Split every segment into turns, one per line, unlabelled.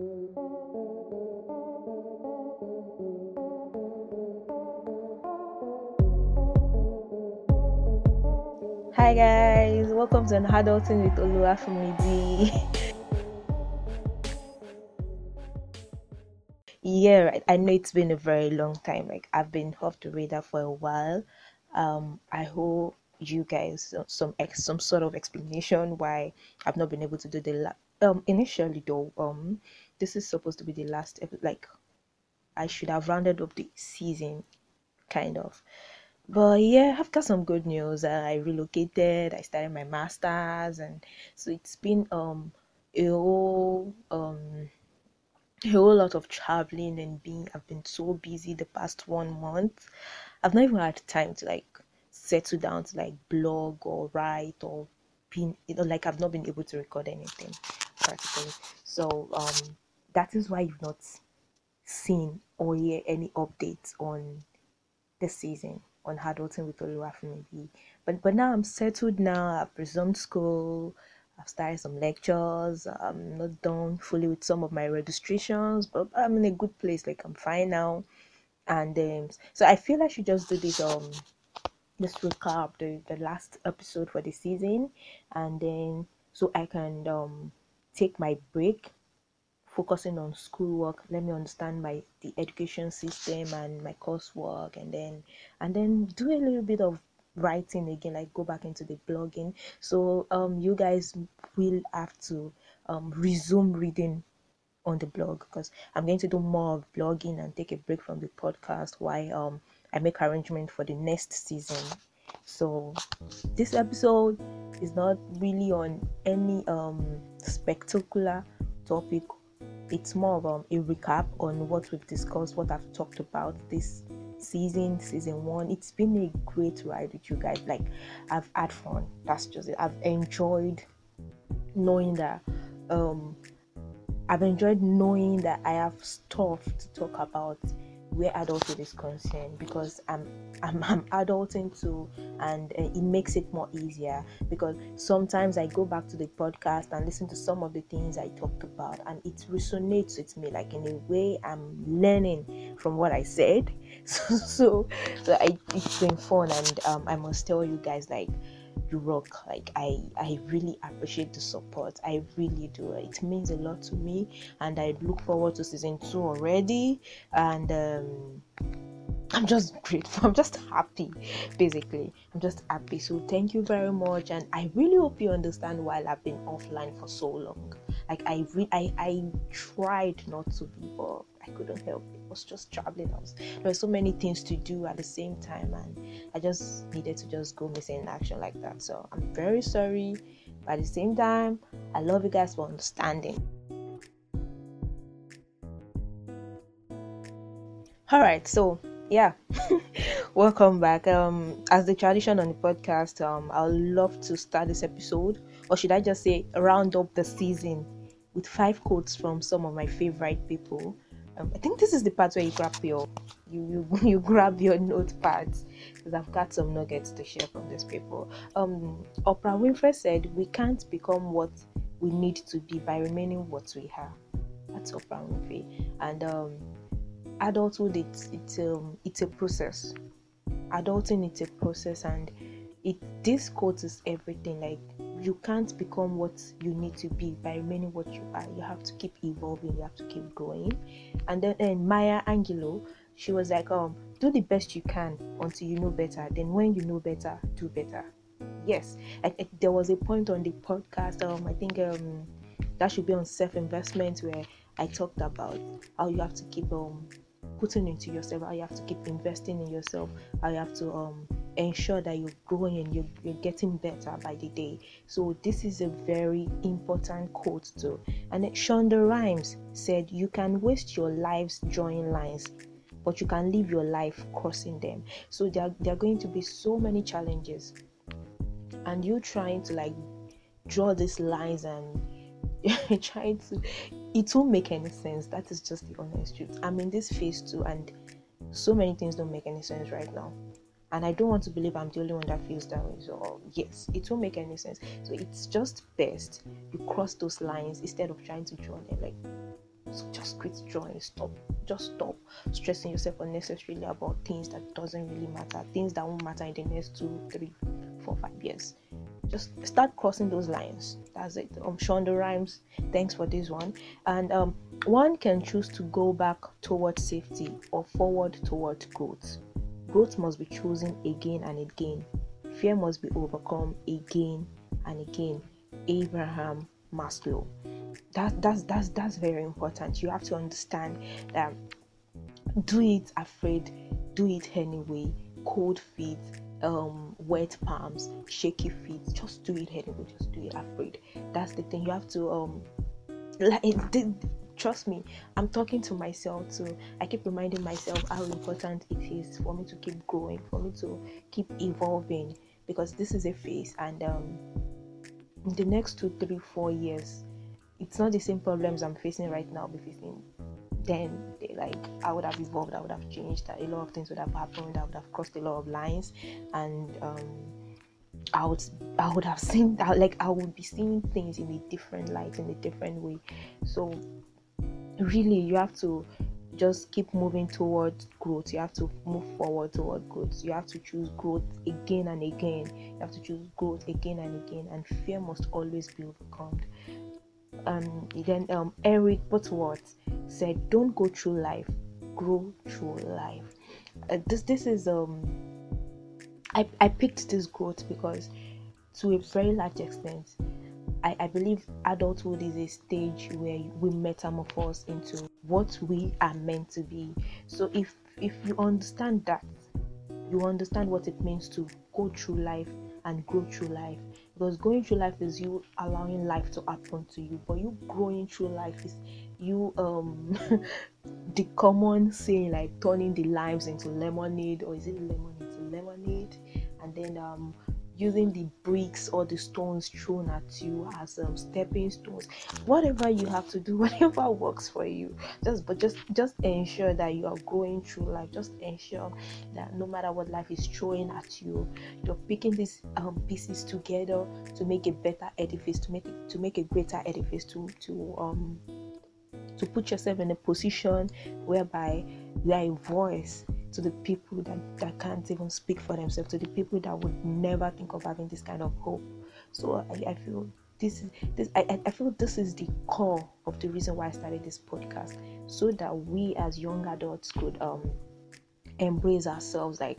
Hi guys, welcome to an adulting with Oluwafunmibi. yeah, right. I know it's been a very long time. Like I've been off the radar for a while. Um, I hope you guys some ex some sort of explanation why I've not been able to do the um initially though um this is supposed to be the last like I should have rounded up the season kind of but yeah, I've got some good news. Uh, I relocated. I started my masters, and so it's been um a whole um a whole lot of traveling and being. I've been so busy the past one month. I've not even had time to like settle down to like blog or write or been you know like I've not been able to record anything practically. So um that is why you've not seen or hear any updates on the season on adulting with Oluwafunmibi. But but now I'm settled now. I've resumed school. I've started some lectures. I'm not done fully with some of my registrations, but I'm in a good place. Like I'm fine now. And um, so I feel I should just do this um this recap the, the last episode for the season and then so I can um take my break focusing on schoolwork let me understand my the education system and my coursework and then and then do a little bit of writing again like go back into the blogging. So um you guys will have to um resume reading on the blog because i'm going to do more of blogging and take a break from the podcast while um i make arrangement for the next season. So this episode is not really on any um spectacular topic it's more of um, a recap on what we've discussed, what I've talked about this season, season one. It's been a great ride with you guys. Like, I've had fun. That's just it. I've enjoyed knowing that. Um, I've enjoyed knowing that I have stuff to talk about where adulthood is concerned because I'm I'm, I'm adulting too and uh, it makes it more easier because sometimes I go back to the podcast and listen to some of the things I talked about and it resonates with me like in a way I'm learning from what I said. So so, so I, it's been fun and um, I must tell you guys like you rock like i i really appreciate the support i really do it means a lot to me and i look forward to season two already and um I'm just grateful. I'm just happy, basically. I'm just happy. So thank you very much, and I really hope you understand why I've been offline for so long. Like I, re- I, I tried not to be, but I couldn't help it. Was just traveling. I was there were so many things to do at the same time, and I just needed to just go missing in action like that. So I'm very sorry, but at the same time, I love you guys for understanding. All right, so yeah welcome back um as the tradition on the podcast um i'd love to start this episode or should i just say round up the season with five quotes from some of my favorite people um, i think this is the part where you grab your you you, you grab your notepads because i've got some nuggets to share from these people. Um oprah winfrey said we can't become what we need to be by remaining what we are. That's oprah winfrey. And um adulthood it's it's um it's a process. Adulting it's a process and it this quote is everything. Like you can't become what you need to be by remaining what you are. You have to keep evolving you have to keep growing. And then and maya angelou she was like um do the best you can until you know better. Then when you know better do better. Yes I, I, there was a point on the podcast um i think um that should be on self investment where i talked about how you have to keep um putting into yourself, how you have to keep investing in yourself, how you have to um ensure that you're growing and you're, you're getting better by the day. So this is a very important quote too. And Shonda Rhimes said, "You can waste your lives drawing lines." But you can live your life crossing them. So there, there are going to be so many challenges, and you trying to like draw these lines and trying to it won't make any sense that is just the honest truth i'm in this phase too and so many things don't make any sense right now and i don't want to believe i'm the only one that feels that way so yes it won't make any sense so it's just best you cross those lines instead of trying to draw them like So just quit drawing. Stop. Just stop stressing yourself unnecessarily about things that doesn't really matter. Things that won't matter in the next two, three, four, five years. Just start crossing those lines. That's it. Um, Shonda Rhimes. Thanks for this one. And um, one can choose to go back towards safety or forward towards growth. Growth must be chosen again and again. Fear must be overcome again and again. Abraham Maslow. That, that's that's that's very important. You have to understand that do it afraid, do it anyway. Cold feet, um, wet palms, shaky feet. Just do it anyway. Just do it afraid. That's the thing. You have to um, like it, trust me i'm talking to myself too i keep reminding myself how important it is for me to keep growing for me to keep evolving because this is a phase and um in the next two three four years it's not the same problems i'm facing right now be facing then they, like i would have evolved i would have changed a lot of things would have happened i would have crossed a lot of lines and um I would I would have seen that like I would be seeing things in a different light in a different way. So really you have to just keep moving towards growth. You have to move forward toward growth. You have to choose growth again and again. You have to choose growth again and again. And fear must always be overcome. Um, then um, Eric Butterworth said, "Don't go through life, grow through life." Uh, this this is um, I I picked this growth because to a very large extent I, I believe adulthood is a stage where we metamorphose into what we are meant to be. So if if you understand that, you understand what it means to go through life and grow through life. Because going through life is you allowing life to happen to you, but you growing through life is you um the common saying like turning the limes into lemonade or is it lemon into lemonade and then um using the bricks or the stones thrown at you as um, stepping stones. Whatever you have to do whatever works for you. Just but just just ensure that you are going through life. Just ensure that no matter what life is throwing at you you're picking these um, pieces together to make a better edifice to make it to make a greater edifice to to um to put yourself in a position whereby you are a voice to the people that, that can't even speak for themselves, to the people that would never think of having this kind of hope. So I, I feel this is this I, I feel this is the core of the reason why I started this podcast. So that we as young adults could um embrace ourselves like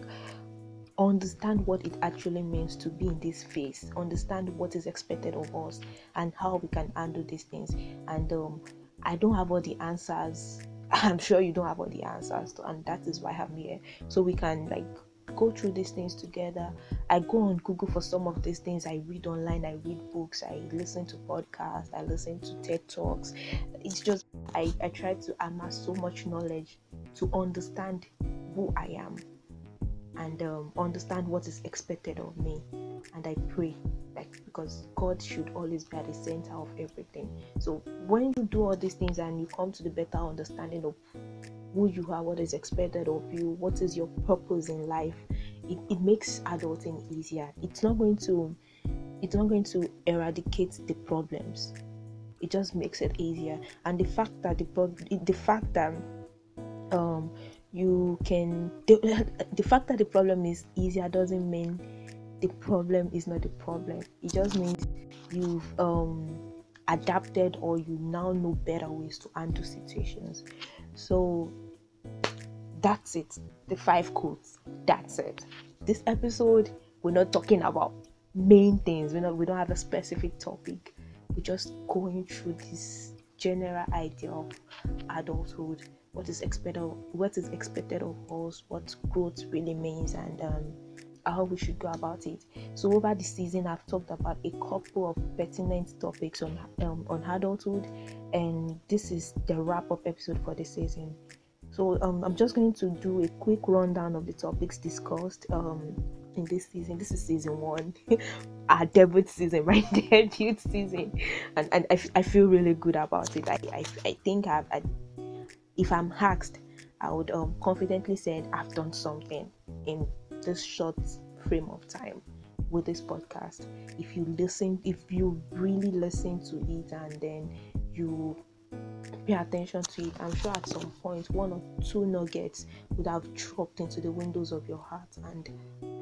understand what it actually means to be in this phase understand what is expected of us and how we can handle these things and um, i don't have all the answers I'm sure you don't have all the answers, to, and that is why I'm here. So we can like go through these things together. I go on Google for some of these things. I read online, I read books, I listen to podcasts, I listen to TED Talks. It's just I, I try to amass so much knowledge to understand who I am and um, understand what is expected of me. And I pray, like, because God should always be at the center of everything. So when you do all these things and you come to the better understanding of who you are, what is expected of you, what is your purpose in life, it, it makes adulting easier. It's not going to it's not going to eradicate the problems. It just makes it easier. And the fact that the problem the fact that um you can the, the fact that the problem is easier doesn't mean the problem is not the problem. It just means you've um adapted or you now know better ways to handle situations. So that's it. The five quotes. That's it. This episode we're not talking about main things. We're not we don't have a specific topic. We're just going through this general idea of adulthood. What is expected what is expected of us, what growth really means, and um, how we should go about it. So over the season, I've talked about a couple of pertinent topics on um, on adulthood, and this is the wrap up episode for the season. So um, I'm just going to do a quick rundown of the topics discussed um, in this season. This is season one, our debut season, my debut season, and, and I, I feel really good about it. I, I, I think I've, I if I'm asked, I would um, confidently say I've done something in this short frame of time with this podcast. If you listen, if you really listen to it and then you pay attention to it i'm sure at some point one or two nuggets would have dropped into the windows of your heart and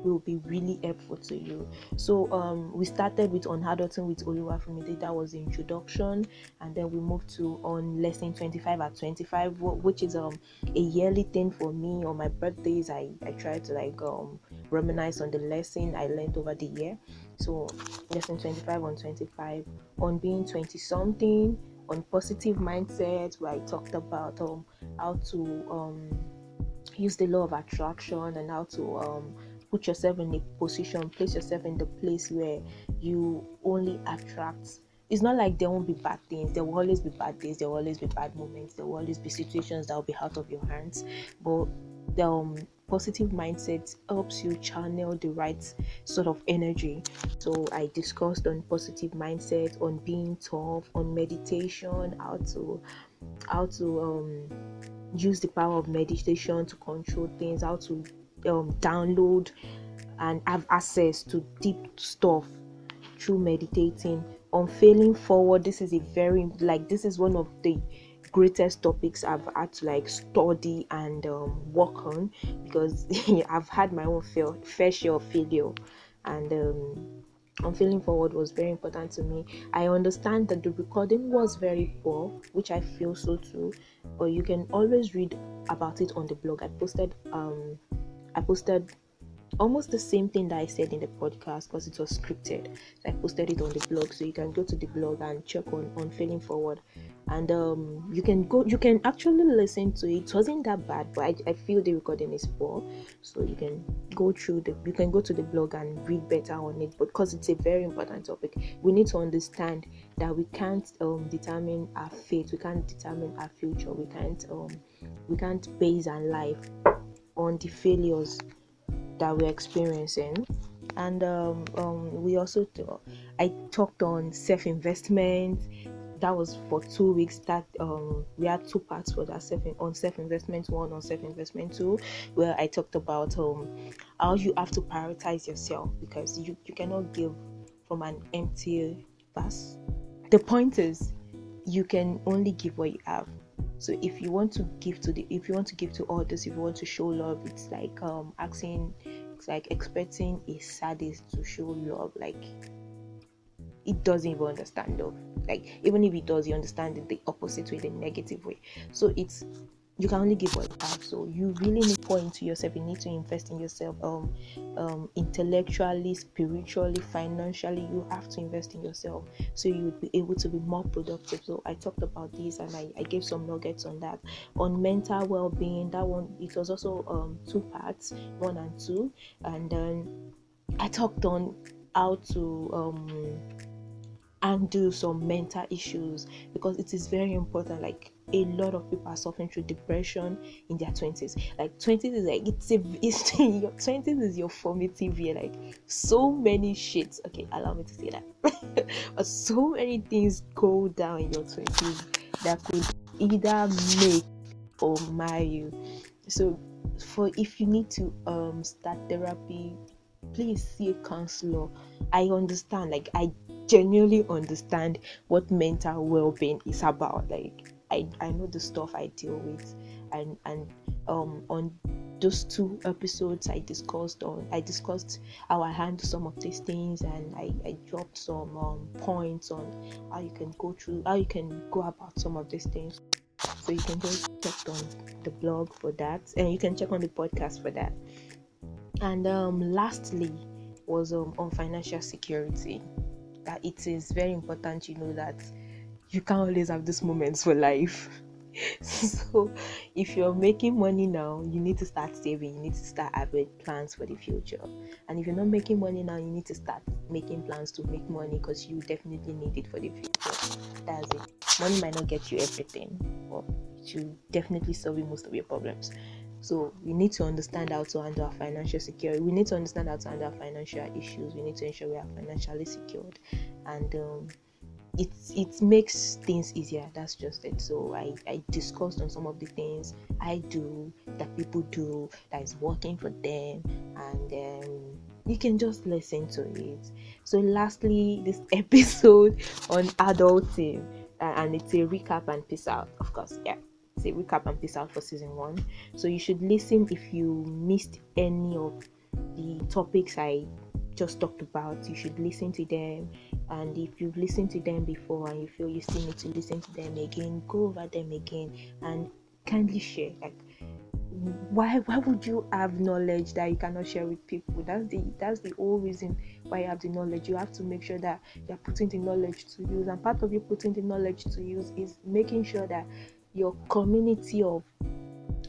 will be really helpful to you. So um, we started with on adulting with Oluwafunmibi. That was the introduction, and then we moved to on lesson 25 at 25, which is um a yearly thing for me. On my birthdays, I I try to like um reminisce on the lesson I learned over the year. So lesson 25 on 25 on being 20 something on positive mindset where I talked about um how to um use the law of attraction and how to um put yourself in a position, place yourself in the place where you only attract. It's not like there won't be bad things. There will always be bad days. There will always be bad moments. There will always be situations that will be out of your hands. But the um, positive mindset helps you channel the right sort of energy. So I discussed on positive mindset, on being tough, on meditation, how to how to um, use the power of meditation to control things, how to um, download and have access to deep stuff through meditating on failing forward this is a very like this is one of the greatest topics i've had to like study and um, work on because i've had my own fair, fair share of failure. And um, on failing forward was very important to me. I understand that the recording was very poor which i feel so too but you can always read about it on the blog. I posted um I posted almost the same thing that I said in the podcast because it was scripted. So I posted it on the blog, so you can go to the blog and check on on failing forward, and um, you can go. You can actually listen to it. It wasn't that bad, but I, I feel the recording is poor, so you can go through the. You can go to the blog and read better on it, because it's a very important topic. We need to understand that we can't um, determine our fate. We can't determine our future. We can't um, we can't base our life on the failures that we're experiencing and um, um, we also i talked on self-investment that was for two weeks that um, we had two parts for that self on self-investment one on self-investment two where i talked about um, how you have to prioritize yourself because you, you cannot give from an empty vase. The point is you can only give what you have. So if you want to give to the if you want to give to others if you want to show love it's like um asking it's like expecting a sadist to show love like it doesn't even understand love. Like even if it does you understand it the opposite way the negative way. So it's you can only give what you have. So you really need to pour into yourself. You need to invest in yourself um, um intellectually spiritually financially. You have to invest in yourself so you'd be able to be more productive. So i talked about this and i, I gave some nuggets on that. On mental well-being that one it was also um two parts one and two. And then i talked on how to um undo some mental issues because it is very important like a lot of people are suffering through depression in their 20s like 20s is like it's a it's your 20s is your formative year like so many shits. Okay allow me to say that. But so many things go down in your 20s that could either make or mar you. So for if you need to um start therapy please see a counselor. I understand like i genuinely understand what mental well-being is about. Like i i know the stuff i deal with and and um on those two episodes i discussed on i discussed how i handle some of these things and i, I dropped some um, points on how you can go through how you can go about some of these things. So you can just check on the blog for that and you can check on the podcast for that. And um lastly was um, on financial security that it is very important you know that you can't always have these moments for life. so if you're making money now, you need to start saving, you need to start having plans for the future. And if you're not making money now, you need to start making plans to make money because you definitely need it for the future. That's it. Money might not get you everything, but it will definitely solve most of your problems. So we need to understand how to handle our financial security. We need to understand how to handle our financial issues. We need to ensure we are financially secured, and um, it it makes things easier. That's just it. So I I discussed on some of the things I do that people do that is working for them, and um, you can just listen to it. So lastly, this episode on adulting and it's a recap and peace out, of course. Yeah, it's a recap and peace out for season one. So you should listen if you missed any of the topics I just talked about. You should listen to them, and if you've listened to them before and you feel you still need to listen to them again, go over them again and kindly share. Like why why would you have knowledge that you cannot share with people that's the that's the whole reason why you have the knowledge you have to make sure that you're putting the knowledge to use and part of you putting the knowledge to use is making sure that your community of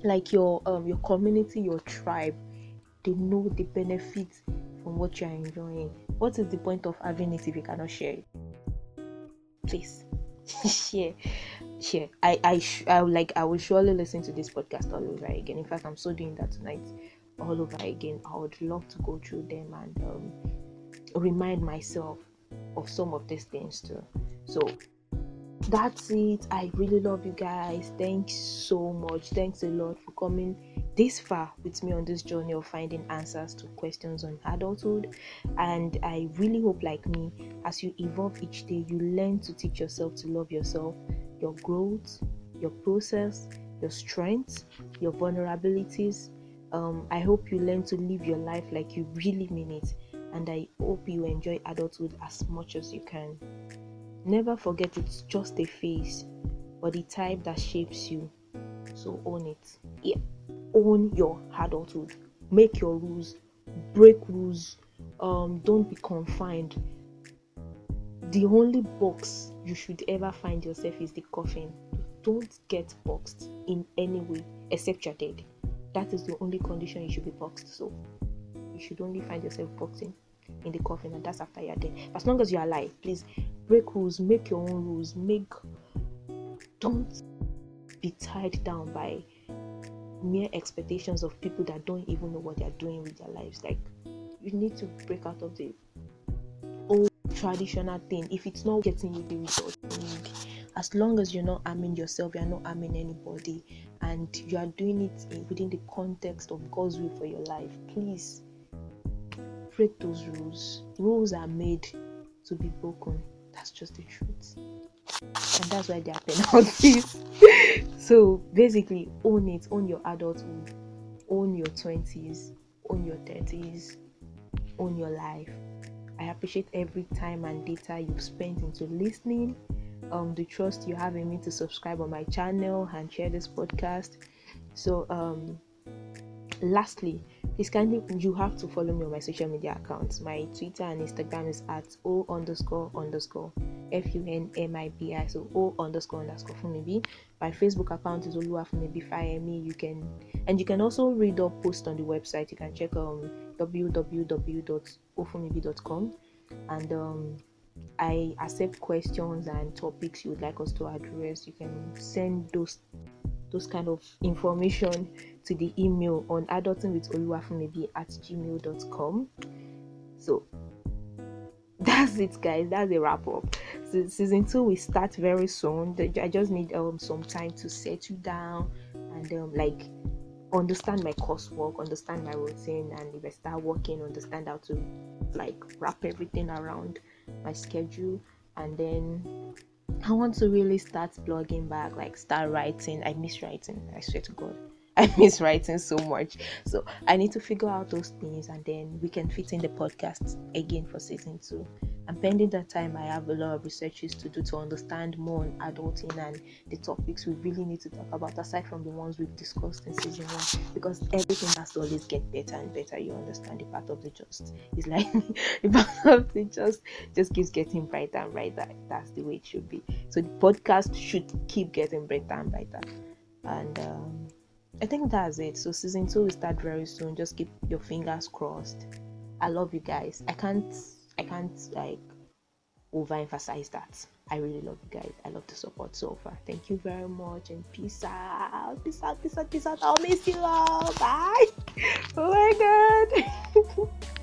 like your um your community your tribe they know the benefits from what you're enjoying. What is the point of having it if you cannot share it? Please share share. I i, sh- I like i will surely listen to this podcast all over again. In fact i'm so doing that tonight all over again. I would love to go through them and um, remind myself of some of these things too. So that's it. I really love you guys. Thanks so much. Thanks a lot for coming this far with me on this journey of finding answers to questions on adulthood. And i really hope like me as you evolve each day you learn to teach yourself to love yourself your growth your process your strengths your vulnerabilities. Um, i hope you learn to live your life like you really mean it. And i hope you enjoy adulthood as much as you can Never forget it's just a phase, but the type that shapes you. So own it. Yeah. Own your adulthood. Make your rules. Break rules. Um, don't be confined. The only box you should ever find yourself is the coffin. Don't get boxed in any way except you're dead. That is the only condition you should be boxed. So you should only find yourself boxing in the coffin, and that's after you're dead. As long as you're alive, please break rules, make your own rules, make don't be tied down by mere expectations of people that don't even know what they're doing with their lives. Like you need to break out of the old traditional thing. If it's not getting you the result as long as you're not harming yourself, you're not harming anybody, and you are doing it within the context of God's will for your life, please break those rules. Rules are made to be broken. That's just the truth. And that's why there are penalties. so basically, own it, own your adulthood, own your 20s, own your 30s, own your life. I appreciate every time and data you've spent into listening, um, the trust you have in me to subscribe on my channel and share this podcast. So, um, lastly, please kindly you have to follow me on my social media accounts. My Twitter and Instagram is at o underscore underscore f u n m i b i. So o underscore underscore Funmibi. My Facebook account is Oluwafunmibi Fayemi. You can and you can also read or post on the website. You can check um www.ofunmibi.com and um I accept questions and topics you would like us to address. You can send those those kind of information to the email on adultingwitholuwafunmibi at gmail.com. So that's it, guys. That's a wrap up. So season two will start very soon. I just need um some time to settle down and um like understand my coursework, understand my routine, and if I start working, understand how to like wrap everything around my schedule, and then I want to really start blogging back, like start writing. I miss writing. I swear to God. I miss writing so much. So I need to figure out those things and then we can fit in the podcast again for season two. And pending that time, I have a lot of researches to do to understand more on adulting and the topics we really need to talk about, aside from the ones we've discussed in season one. Because everything has to always get better and better. You understand the part of the just is like the part of the just just keeps getting brighter and brighter. That's the way it should be. So the podcast should keep getting brighter and brighter. And um, I think that's it. So season two will start very soon. Just keep your fingers crossed. I love you guys. I can't I can't like overemphasize that. I really love you guys. I love the support so far. Thank you very much and peace out. Peace out, peace out, peace out. I'll miss you all. Bye. Oh my god.